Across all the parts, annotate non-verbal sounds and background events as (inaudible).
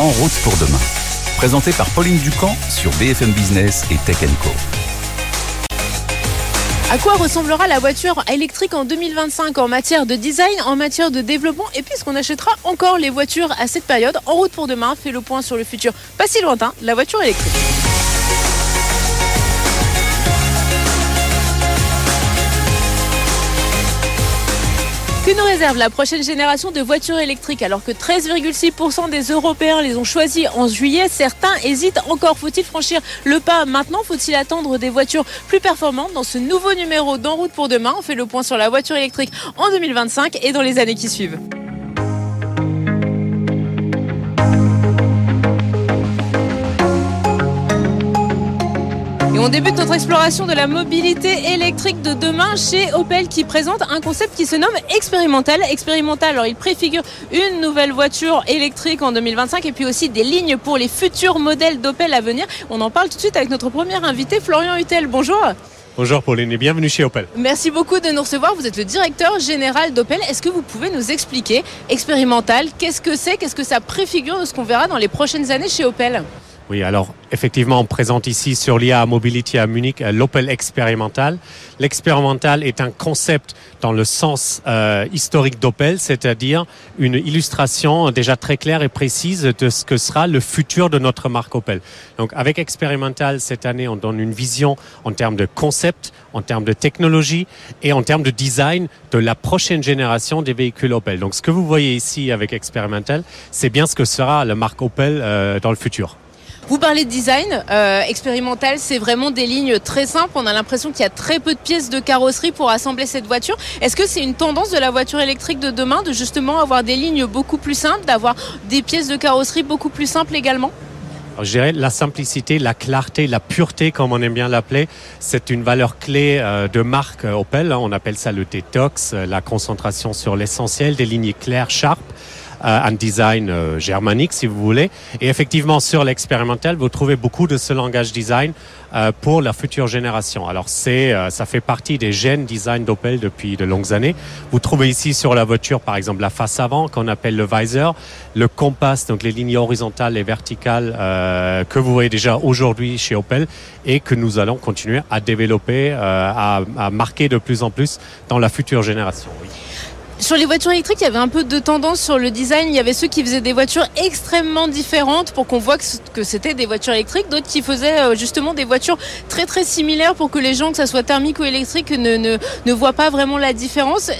En route pour demain. Présenté par Pauline Ducamp sur BFM Business et Tech Co. À quoi ressemblera la voiture électrique en 2025 en matière de design, en matière de développement et puisqu'on achètera encore les voitures à cette période? En route pour demain fait le point sur le futur pas si lointain, la voiture électrique. Que nous réserve la prochaine génération de voitures électriques alors que 13,6% des Européens les ont choisies en juillet Certains hésitent encore. Faut-il franchir le pas maintenant? Faut-il attendre des voitures plus performantes? Dans ce nouveau numéro d'En route pour demain, on fait le point sur la voiture électrique en 2025 et dans les années qui suivent. On débute notre exploration de la mobilité électrique de demain chez Opel qui présente un concept qui se nomme expérimental. Expérimental, alors il préfigure une nouvelle voiture électrique en 2025 et puis aussi des lignes pour les futurs modèles d'Opel à venir. On en parle tout de suite avec notre premier invité, Florian Hutel. Bonjour. Bonjour Pauline et bienvenue chez Opel. Merci beaucoup de nous recevoir. Vous êtes le directeur général d'Opel. Est-ce que vous pouvez nous expliquer expérimental Qu'est-ce que c'est Qu'est-ce que ça préfigure de ce qu'on verra dans les prochaines années chez Opel? Oui, alors effectivement, on présente ici sur l'IA Mobility à Munich euh, l'Opel expérimental. L'expérimental est un concept dans le sens euh, historique d'Opel, c'est-à-dire une illustration déjà très claire et précise de ce que sera le futur de notre marque Opel. Donc avec expérimental cette année, on donne une vision en termes de concept, en termes de technologie et en termes de design de la prochaine génération des véhicules Opel. Donc ce que vous voyez ici avec expérimental, c'est bien ce que sera la marque Opel euh, dans le futur. Vous parlez de design euh, expérimental, c'est vraiment des lignes très simples. On a l'impression qu'il y a très peu de pièces de carrosserie pour assembler cette voiture. Est-ce que c'est une tendance de la voiture électrique de demain de justement avoir des lignes beaucoup plus simples, d'avoir des pièces de carrosserie beaucoup plus simples également? Dirais la simplicité, la clarté, la pureté, comme on aime bien l'appeler, c'est une valeur clé euh, de marque Opel. On appelle ça le détox, euh, la concentration sur l'essentiel, des lignes claires, sharp. Euh, un design euh, germanique, si vous voulez. Et effectivement, sur l'expérimental, vous trouvez beaucoup de ce langage design euh, pour la future génération. Alors, c'est, ça fait partie des gènes design d'Opel depuis de longues années. Vous trouvez ici sur la voiture, par exemple, la face avant qu'on appelle le visor, le compass, donc les lignes horizontales et verticales que vous voyez déjà aujourd'hui chez Opel et que nous allons continuer à développer, à, à, marquer de plus en plus dans la future génération. Oui. Sur les voitures électriques, il y avait un peu de tendance sur le design. Il y avait ceux qui faisaient des voitures extrêmement différentes pour qu'on voit que c'était des voitures électriques, d'autres qui faisaient euh, justement des voitures très très similaires pour que les gens, que ça soit thermique ou électrique, ne, voient pas vraiment la différence.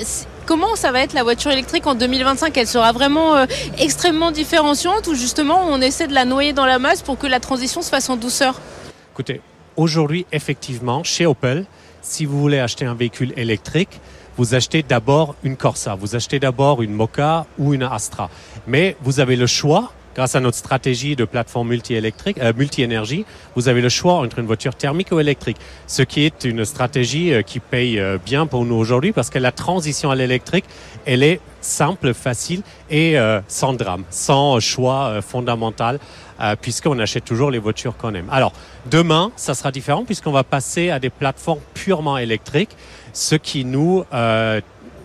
Comment ça va être la voiture électrique en 2025 Elle sera vraiment euh, extrêmement différenciante ou justement on essaie de la noyer dans la masse pour que la transition se fasse en douceur? Écoutez, aujourd'hui effectivement chez Opel, si vous voulez acheter un véhicule électrique, vous achetez d'abord une Corsa, vous achetez d'abord une Mocha ou une Astra. Mais vous avez le choix grâce à notre stratégie de plateforme multi-électrique, euh, multi-énergie, vous avez le choix entre une voiture thermique ou électrique. Ce qui est une stratégie euh, qui paye euh, bien pour nous aujourd'hui parce que la transition à l'électrique, elle est simple, facile et sans drame, sans choix fondamental, puisqu'on achète toujours les voitures qu'on aime. Alors, demain, ça sera différent puisqu'on va passer à des plateformes purement électriques, ce qui nous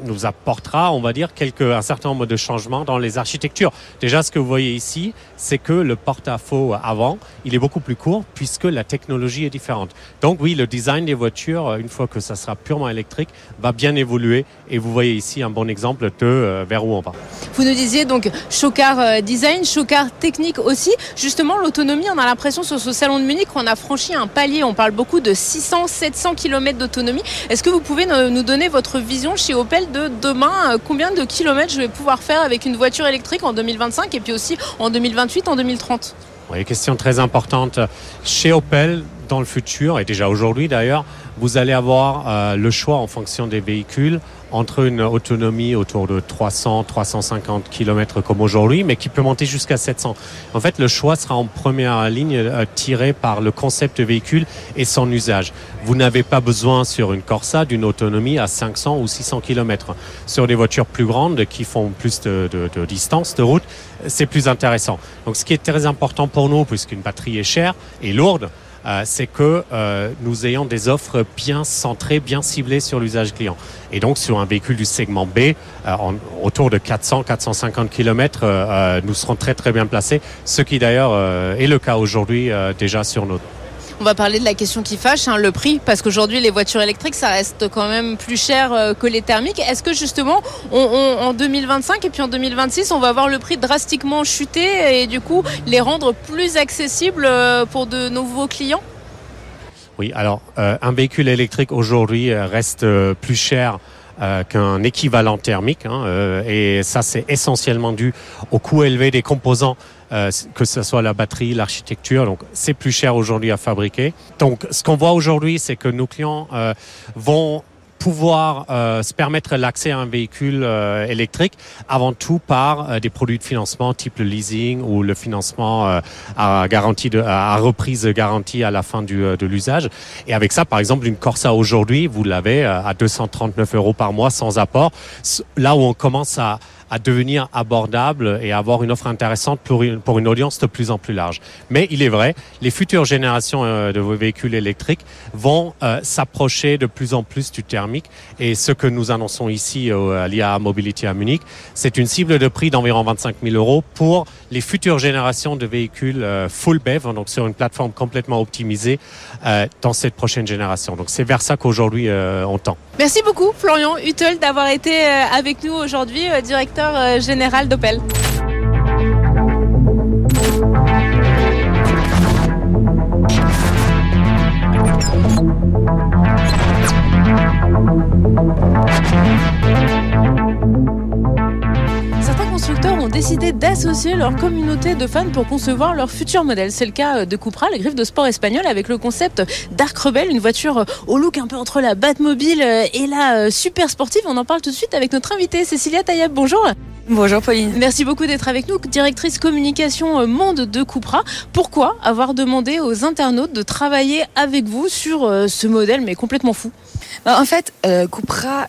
nous apportera, on va dire, quelques, un certain nombre de changements dans les architectures. Déjà, ce que vous voyez ici, c'est que le porte-à-faux avant, il est beaucoup plus court puisque la technologie est différente. Donc oui, le design des voitures, une fois que ça sera purement électrique, va bien évoluer. Et vous voyez ici un bon exemple de euh, vers où on va. Vous nous disiez donc chocard euh, design, chocard technique aussi. Justement, l'autonomie, on a l'impression sur ce salon de Munich qu'on a franchi un palier. On parle beaucoup de 600, 700 km d'autonomie. Est-ce que vous pouvez nous donner votre vision chez Opel de demain, euh, combien de kilomètres je vais pouvoir faire avec une voiture électrique en 2025 et puis aussi en 2028, en 2030 oui, question très importante. Chez Opel, dans le futur, et déjà aujourd'hui d'ailleurs, vous allez avoir euh, le choix en fonction des véhicules entre une autonomie autour de 300-350 km comme aujourd'hui, mais qui peut monter jusqu'à 700. En fait, le choix sera en première ligne euh, tiré par le concept de véhicule et son usage. Vous n'avez pas besoin sur une Corsa d'une autonomie à 500 ou 600 km. Sur des voitures plus grandes qui font plus de, de, de distance de route, c'est plus intéressant. Donc ce qui est très important pour nous, puisqu'une batterie est chère et lourde, c'est que euh, nous ayons des offres bien centrées, bien ciblées sur l'usage client. Et donc sur un véhicule du segment B, en, autour de 400-450 km, nous serons très très bien placés, ce qui d'ailleurs est le cas aujourd'hui déjà sur nos on va parler de la question qui fâche, hein, le prix, parce qu'aujourd'hui les voitures électriques, ça reste quand même plus cher euh, que les thermiques. Est-ce que justement, en 2025 et puis en 2026, on va voir le prix drastiquement chuter et du coup les rendre plus accessibles euh, pour de nouveaux clients? Oui, alors euh, un véhicule électrique aujourd'hui reste plus cher qu'un équivalent thermique. Hein, et ça, c'est essentiellement dû au coût élevé des composants euh, que ce soit la batterie, l'architecture. Donc, c'est plus cher aujourd'hui à fabriquer. Donc, ce qu'on voit aujourd'hui, c'est que nos clients euh, vont pouvoir euh, se permettre l'accès à un véhicule euh, électrique avant tout par euh, des produits de financement type le leasing ou le financement à garantie de, à reprise garantie à la fin du, de l'usage. Et avec ça, par exemple, une Corsa aujourd'hui, vous l'avez à 239 euros par mois sans apport. Là où on commence à, à devenir abordable et avoir une offre intéressante pour une, pour une audience de plus en plus large. Mais il est vrai, les futures générations de vos véhicules électriques vont s'approcher de plus en plus du thermique et ce que nous annonçons ici à l'IA Mobility à Munich, c'est une cible de prix d'environ 25 000 euros pour les futures générations de véhicules euh, full BEV, donc sur une plateforme complètement optimisée euh, dans cette prochaine génération. Donc c'est vers ça qu'aujourd'hui euh, on tend. Merci beaucoup Florian Huttel d'avoir été avec nous aujourd'hui, directeur général d'Opel. Ont décidé d'associer leur communauté de fans pour concevoir leur futur modèle. C'est le cas de Cupra, la griffe de sport espagnole, avec le concept Dark Rebel, une voiture au look un peu entre la Batmobile et la super sportive. On en parle tout de suite avec notre invitée Cécilia Tayeb. Bonjour. Bonjour Pauline. Merci beaucoup d'être avec nous, directrice communication euh, monde de Cupra. Pourquoi avoir demandé aux internautes de travailler avec vous sur euh, ce modèle mais complètement fou? En fait, euh,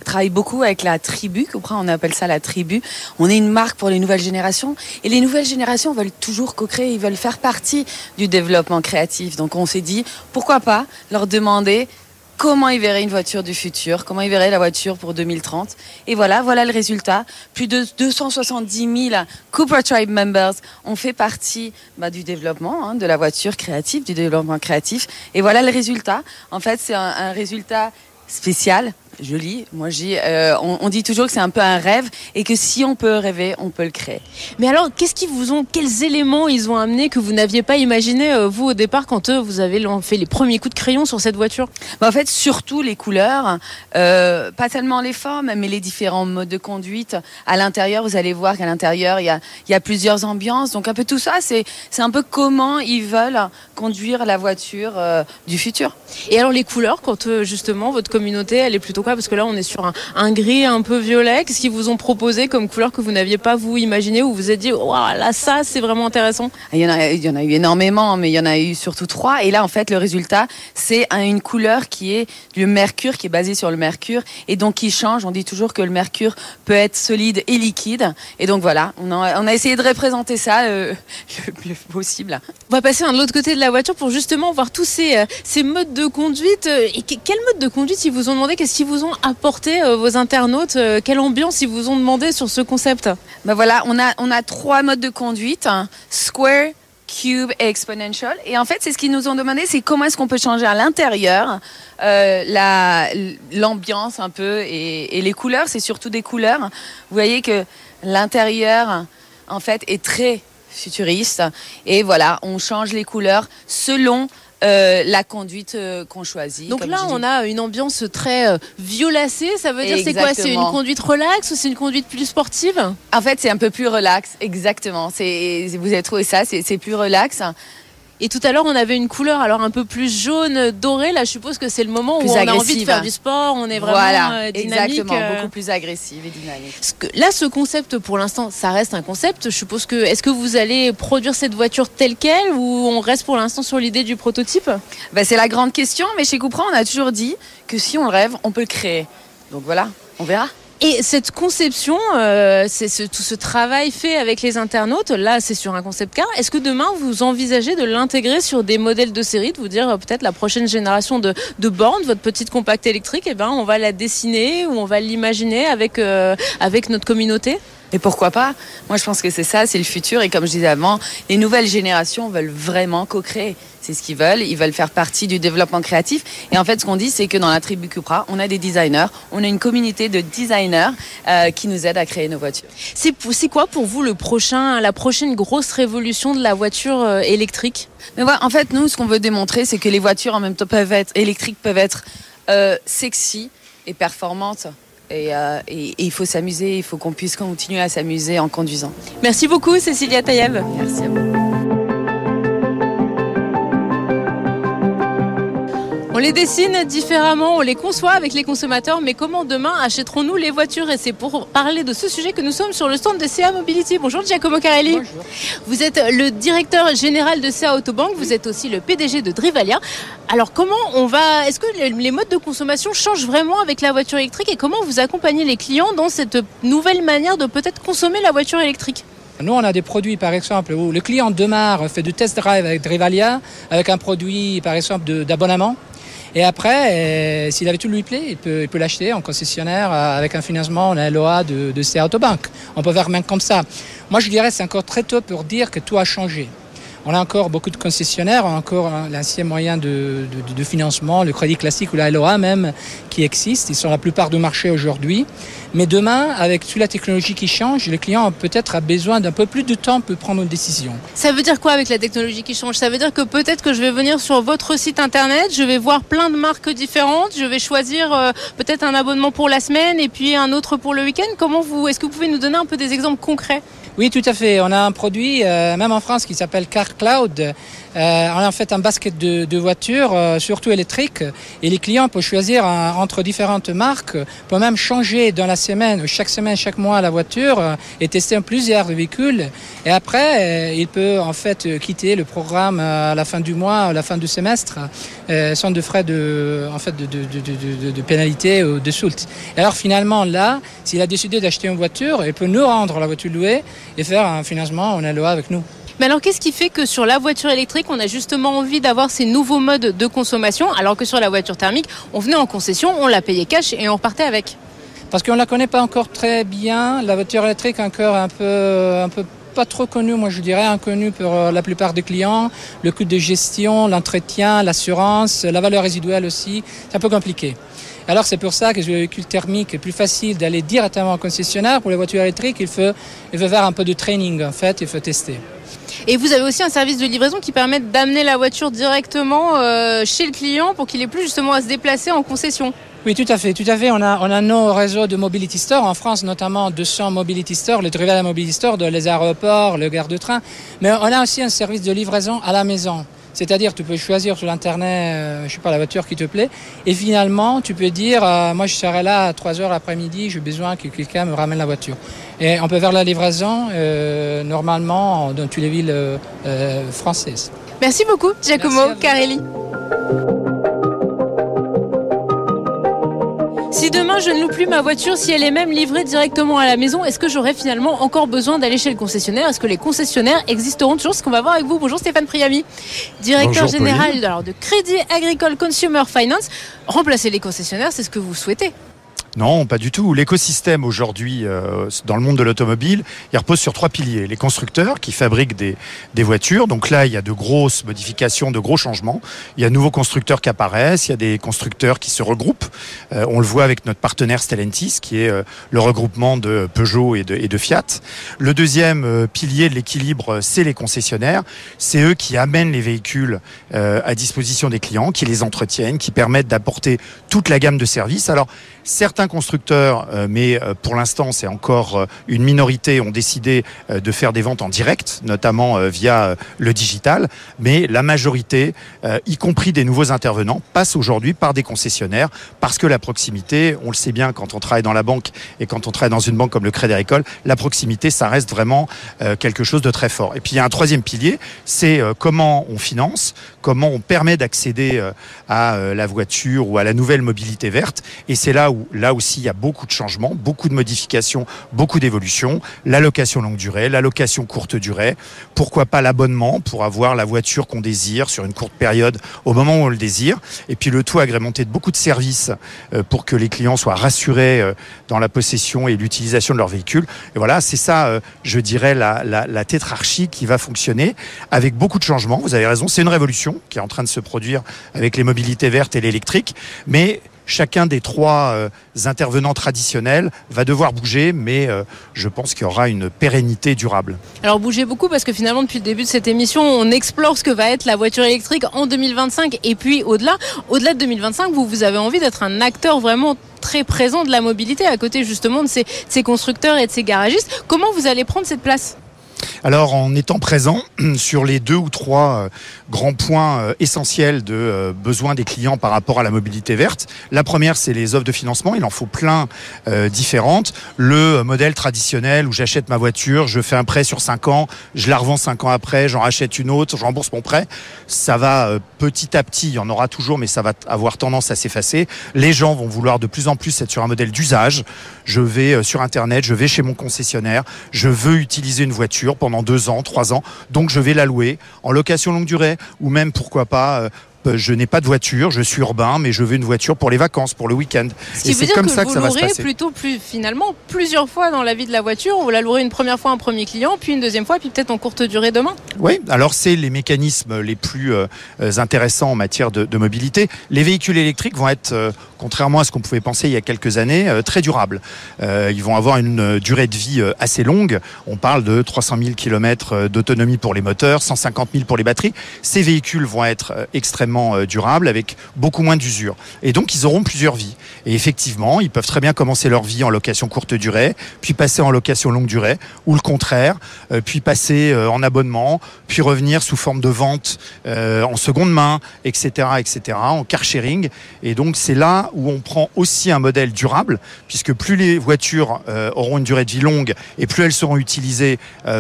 travaille beaucoup avec la tribu. Cupra, on appelle ça la tribu. On est une marque pour les nouvelles générations et les nouvelles générations veulent toujours co-créer, ils veulent faire partie du développement créatif. Donc on s'est dit, pourquoi pas leur demander comment ils verraient une voiture du futur, comment ils verraient la voiture pour 2030. Et voilà, voilà le résultat. Plus de 270 000 Cooper Tribe members ont fait partie bah, du développement hein, de la voiture créative, du développement créatif. Et voilà le résultat. En fait, c'est un résultat spécial Joli. Moi, j'ai, euh, on, dit toujours que c'est un peu un rêve et que si on peut rêver, on peut le créer. Mais alors, qu'est-ce qui vous ont, quels éléments ils ont amené que vous n'aviez pas imaginé euh, vous au départ quand euh, vous avez fait les premiers coups de crayon sur cette voiture? Bah, En fait, surtout les couleurs, pas seulement les formes, mais les différents modes de conduite. À l'intérieur, vous allez voir qu'à l'intérieur, il y a, y a plusieurs ambiances. Donc un peu tout ça, c'est, c'est un peu comment ils veulent conduire la voiture du futur. Et alors les couleurs, quand justement votre communauté, elle est plutôt parce que là, on est sur un, gris un peu violet. Qu'est-ce qu'ils vous ont proposé comme couleur que vous n'aviez pas vous imaginé ou vous vous êtes dit, oh, là, ça, c'est vraiment intéressant? Il y, en a, il y en a eu énormément, mais il y en a eu surtout trois. Et là, en fait, le résultat, c'est une couleur qui est le mercure, qui est basé sur le mercure et donc qui change. On dit toujours que le mercure peut être solide et liquide. Et donc voilà, on a, on a essayé de représenter ça euh, (laughs) le mieux possible. On va passer de l'autre côté de la voiture pour justement voir tous ces, euh, ces modes de conduite. Et quel mode de conduite ils vous ont demandé? Qu'est-ce qu'ils vous ont apporté euh, vos internautes euh, Quelle ambiance ils vous ont demandé sur ce concept ben voilà, on a, on a trois modes de conduite, hein. Square, Cube et Exponential. Et en fait, c'est ce qu'ils nous ont demandé, c'est comment est-ce qu'on peut changer à l'intérieur euh, l'ambiance un peu et, et les couleurs, c'est surtout des couleurs. Vous voyez que l'intérieur, en fait, est très futuriste. Et voilà, on change les couleurs selon euh, la conduite euh, qu'on choisit. Donc là, on a une ambiance très euh, violacée. Ça veut dire c'est quoi? C'est une conduite relaxe ou c'est une conduite plus sportive? En fait, c'est un peu plus relax. Exactement. C'est vous avez trouvé ça? C'est plus relax. Et tout à l'heure, on avait une couleur alors un peu plus jaune, dorée. Là, je suppose que c'est le moment où on a envie de faire du sport, on est vraiment voilà, dynamique. Exactement, beaucoup plus agressive et dynamique. là, ce concept, pour l'instant, ça reste un concept. Je suppose que est-ce que vous allez produire cette voiture telle quelle ou on reste pour l'instant sur l'idée du prototype? Ben, C'est la grande question, mais chez Cupra, on a toujours dit que si on rêve, on peut le créer. Donc voilà, on verra. Et cette conception, euh, c'est ce, tout ce travail fait avec les internautes, là c'est sur un concept car. Est-ce que demain vous envisagez de l'intégrer sur des modèles de série, de vous dire euh, peut-être la prochaine génération de, de bornes, votre petite compacte électrique, eh ben, on va la dessiner ou on va l'imaginer avec, euh, avec notre communauté? Et pourquoi pas? Moi, je pense que c'est ça, c'est le futur. Et comme je disais avant, les nouvelles générations veulent vraiment co-créer. C'est ce qu'ils veulent. Ils veulent faire partie du développement créatif. Et en fait, ce qu'on dit, c'est que dans la tribu Cupra, on a des designers, on a une communauté de designers euh, qui nous aident à créer nos voitures. C'est quoi pour vous le prochain, la prochaine grosse révolution de la voiture euh, électrique? Mais en fait, nous, ce qu'on veut démontrer, c'est que les voitures en même temps peuvent être électriques, peuvent être euh, sexy et performantes. Et, euh, et- et il faut s'amuser, il faut qu'on puisse continuer à s'amuser en conduisant. Merci beaucoup Cécilia Taïeb. Merci à vous. On les dessine différemment, on les conçoit avec les consommateurs, mais comment demain achèterons-nous les voitures Et c'est pour parler de ce sujet que nous sommes sur le stand de CA Mobility. Bonjour Giacomo Carelli. Vous êtes le directeur général de CA Autobank, vous êtes aussi le PDG de Drivalia. Alors comment on va Est-ce que les- modes de consommation changent vraiment avec la voiture électrique et comment vous accompagnez les clients dans cette nouvelle manière de peut-être consommer la voiture électrique? Nous, on a des produits, par exemple, où le client démarre, fait du test drive avec Drivalia, avec un produit, par exemple, de- d'abonnement. Et après, euh, si la voiture lui plaît, il peut il peut l'acheter en concessionnaire euh, avec un financement en LOA de, de CA Autobank. On peut faire même comme ça. Moi, je dirais c'est encore très tôt pour dire que tout a changé. On a encore beaucoup de concessionnaires, on a encore l'ancien moyen de financement, le crédit classique ou la LOA même, qui existent. Ils sont la plupart du marché aujourd'hui. Mais demain, avec toute la technologie qui change, le client peut-être a besoin d'un peu plus de temps pour prendre une décision. Ça veut dire quoi avec la technologie qui change? Ça veut dire que peut-être que je vais venir sur votre site internet, je vais voir plein de marques différentes, je vais choisir euh, peut-être un abonnement pour la semaine et puis un autre pour le week-end. Comment vous Est-ce que vous pouvez nous donner un peu des exemples concrets? Oui, tout à fait. On a un produit, euh, même en France, qui s'appelle Car Cloud. Euh, on a en fait un basket de, voitures, euh, surtout électriques, et les clients peuvent choisir un- entre différentes marques, peuvent même changer dans la semaine, chaque semaine, chaque mois la voiture, euh, et tester plusieurs véhicules. Et après, euh, il peut en fait euh, quitter le programme euh, à la fin du mois, à la fin du semestre, euh, sans de frais de, en fait, de, de, pénalité ou de soult. Alors finalement, là, s'il a décidé d'acheter une voiture, il peut nous rendre la voiture louée et faire un financement en LOA avec nous. Mais alors qu'est-ce qui fait que sur la voiture électrique, on a justement envie d'avoir ces nouveaux modes de consommation, alors que sur la voiture thermique, on venait en concession, on la payait cash et on repartait avec? Parce qu'on ne la connaît pas encore très bien. La voiture électrique encore un peu, un peu pas trop connue, moi je dirais, inconnue pour euh, la plupart des clients. Le coût de gestion, l'entretien, l'assurance, la valeur résiduelle aussi, c'est un peu compliqué. Alors c'est pour ça que sur le véhicule thermique, c'est plus facile d'aller directement au concessionnaire. Pour les voitures électriques, il faut, il faut faire un peu de training en fait, il faut tester. Et vous avez aussi un service de livraison qui permet d'amener la voiture directement euh, chez le client pour qu'il ait plus justement à se déplacer en concession. Oui, tout à fait, tout à fait. On a, on a nos réseaux de mobility stores en France, notamment 200 mobility stores, les Trivial mobility stores les aéroports, les gares de train. Mais on a aussi un service de livraison à la maison. C'est-à-dire, tu peux choisir sur l'internet, euh, je sais pas, la voiture qui te plaît, et finalement, tu peux dire, euh, moi, je serai là à 3 heures l'après-midi, j'ai besoin que quelqu'un me ramène la voiture. Et on peut faire la livraison euh, normalement dans toutes les villes euh, françaises. Merci beaucoup, Giacomo Merci. Carelli. Demain je ne loue plus ma voiture, si elle est même livrée directement à la maison, est-ce que j'aurai finalement encore besoin d'aller chez le concessionnaire? Est-ce que les concessionnaires existeront toujours? Ce qu'on va voir avec vous. Bonjour Stéphane Priami, directeur Bonjour, général alors, de Crédit Agricole Consumer Finance. Remplacer les concessionnaires, c'est ce que vous souhaitez. Non, pas du tout. L'écosystème aujourd'hui euh, dans le monde de l'automobile, il repose sur trois piliers. Les constructeurs qui fabriquent des, des voitures. Donc là, il y a de grosses modifications, de gros changements. Il y a de nouveaux constructeurs qui apparaissent. Il y a des constructeurs qui se regroupent. Euh, on le voit avec notre partenaire Stellantis, qui est euh, le regroupement de Peugeot et de, et de Fiat. Le deuxième euh, pilier de l'équilibre, c'est les concessionnaires. C'est eux qui amènent les véhicules euh, à disposition des clients, qui les entretiennent, qui permettent d'apporter toute la gamme de services. Alors, certains constructeurs, euh, mais euh, pour l'instant c'est encore euh, une minorité, ont décidé de faire des ventes en direct, notamment via le digital. Mais la majorité, y compris des nouveaux intervenants, passe aujourd'hui par des concessionnaires parce que la proximité, on le sait bien quand on travaille dans la banque et quand on travaille dans une banque comme le Crédit Agricole, la proximité, ça reste vraiment quelque chose de très fort. Et puis il y a un troisième pilier, c'est comment on finance, comment on permet d'accéder à la voiture ou à la nouvelle mobilité verte. Et c'est là où là aussi, il y a beaucoup de changements, beaucoup de modifications, beaucoup d'évolutions. La location longue durée, la location courte durée. Pourquoi pas l'abonnement pour avoir la voiture qu'on désire sur une courte période au moment où on le désire. Et puis le tout agrémenté de beaucoup de services euh, pour que les clients soient rassurés euh, dans la possession et l'utilisation de leur véhicule. Et voilà, c'est ça, euh, je dirais, la, la, la tétrarchie qui va fonctionner avec beaucoup de changements. Vous avez raison, c'est une révolution qui est en train de se produire avec les mobilités vertes et l'électrique. Mais chacun des trois euh, intervenants traditionnels va devoir bouger, mais euh, je pense qu'il y aura une pérennité durable. Alors bougez beaucoup parce que finalement depuis le début de cette émission, on explore ce que va être la voiture électrique en 2025 et puis au-delà. Au-delà de 2025, vous, vous avez envie d'être un acteur vraiment très présent de la mobilité à côté justement de ces, de ces constructeurs et de ces garagistes. Comment vous allez prendre cette place? Alors en étant présent (clears throat) sur les deux ou trois euh, grands points euh, essentiels de euh, besoin des clients par rapport à la mobilité verte, la première c'est les offres de financement, il en faut plein différentes. Le modèle traditionnel où j'achète ma voiture, je fais un prêt sur 5 ans, je la revends 5 ans après, j'en rachète une autre, je rembourse mon prêt, ça va petit à petit, il y en aura toujours mais ça va avoir tendance à s'effacer. Les gens vont vouloir de plus en plus être sur un modèle d'usage. Je vais sur internet, je vais chez mon concessionnaire, je veux utiliser une voiture pendant deux ans, trois ans. Donc je vais la louer en location longue durée ou même pourquoi pas euh, je n'ai pas de voiture, je suis urbain, mais je veux une voiture pour les vacances, pour le week-end. Ce qui veut dire comme que ça vous que ça va se passer. plutôt plus, finalement plusieurs fois dans la vie de la voiture. Vous la louerez une première fois un premier client, puis une deuxième fois, puis peut-être en courte durée demain. Oui, alors c'est les mécanismes les plus euh, intéressants en matière de, de, mobilité. Les véhicules électriques vont être, euh, contrairement à ce qu'on pouvait penser il y a quelques années, euh, très durables. Euh, ils vont avoir une durée de vie assez longue. On parle de 300 000 km d'autonomie pour les moteurs, 150 000 pour les batteries. Ces véhicules vont être extrêmement euh, durable avec beaucoup moins d'usure. Et donc ils auront plusieurs vies. Et effectivement, ils peuvent très bien commencer leur vie en location courte durée, puis passer en location longue durée, ou le contraire, euh, puis passer euh, en abonnement, puis revenir sous forme de vente en seconde main, etc., etc., en car sharing. Et donc c'est là où on prend aussi un modèle durable, puisque plus les voitures auront une durée de vie longue et plus elles seront utilisées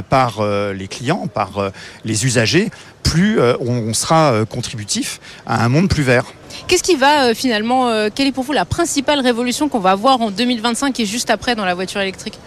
par les clients, par les usagers, plus euh, on sera euh, contributif à un monde plus vert. Qu'est-ce qui va euh, finalement, quelle est pour vous la principale révolution qu'on va avoir en 2025 et juste après dans la voiture électrique?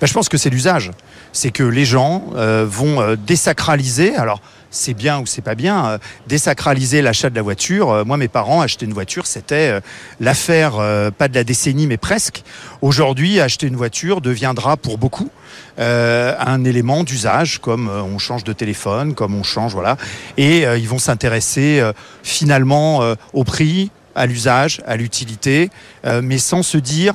Ben, Je pense que c'est l'usage. C'est que les gens vont désacraliser. Alors, c'est bien ou c'est pas bien. Euh, désacraliser l'achat de la voiture. Euh, moi, mes parents, acheter une voiture, c'était euh, l'affaire, pas de la décennie, mais presque. Aujourd'hui, acheter une voiture deviendra pour beaucoup un élément d'usage, comme on change de téléphone, comme on change, voilà. Et ils vont s'intéresser finalement au prix, à l'usage, à l'utilité, mais sans se dire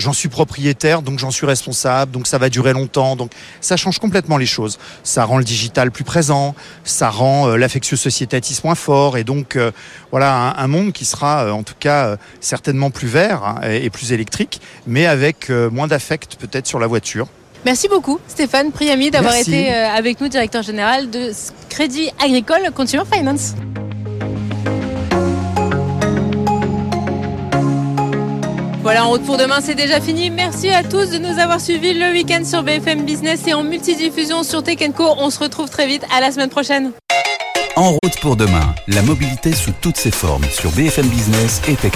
j'en suis propriétaire, donc j'en suis responsable, donc ça va durer longtemps. Donc ça change complètement les choses. Ça rend le digital plus présent, ça rend euh, l'affectio sociétatis moins fort, et donc euh, voilà un, monde qui sera euh, en tout cas certainement plus vert hein, et, plus électrique, mais avec moins d'affect peut-être sur la voiture. Merci beaucoup Stéphane Priami d'avoir été avec nous, directeur général de Crédit Agricole Consumer Finance. Voilà, en route pour demain, c'est déjà fini. Merci à tous de nous avoir suivis le week-end sur BFM Business et en multidiffusion sur Tech On se retrouve très vite. À la semaine prochaine. En route pour demain, la mobilité sous toutes ses formes sur BFM Business et Tech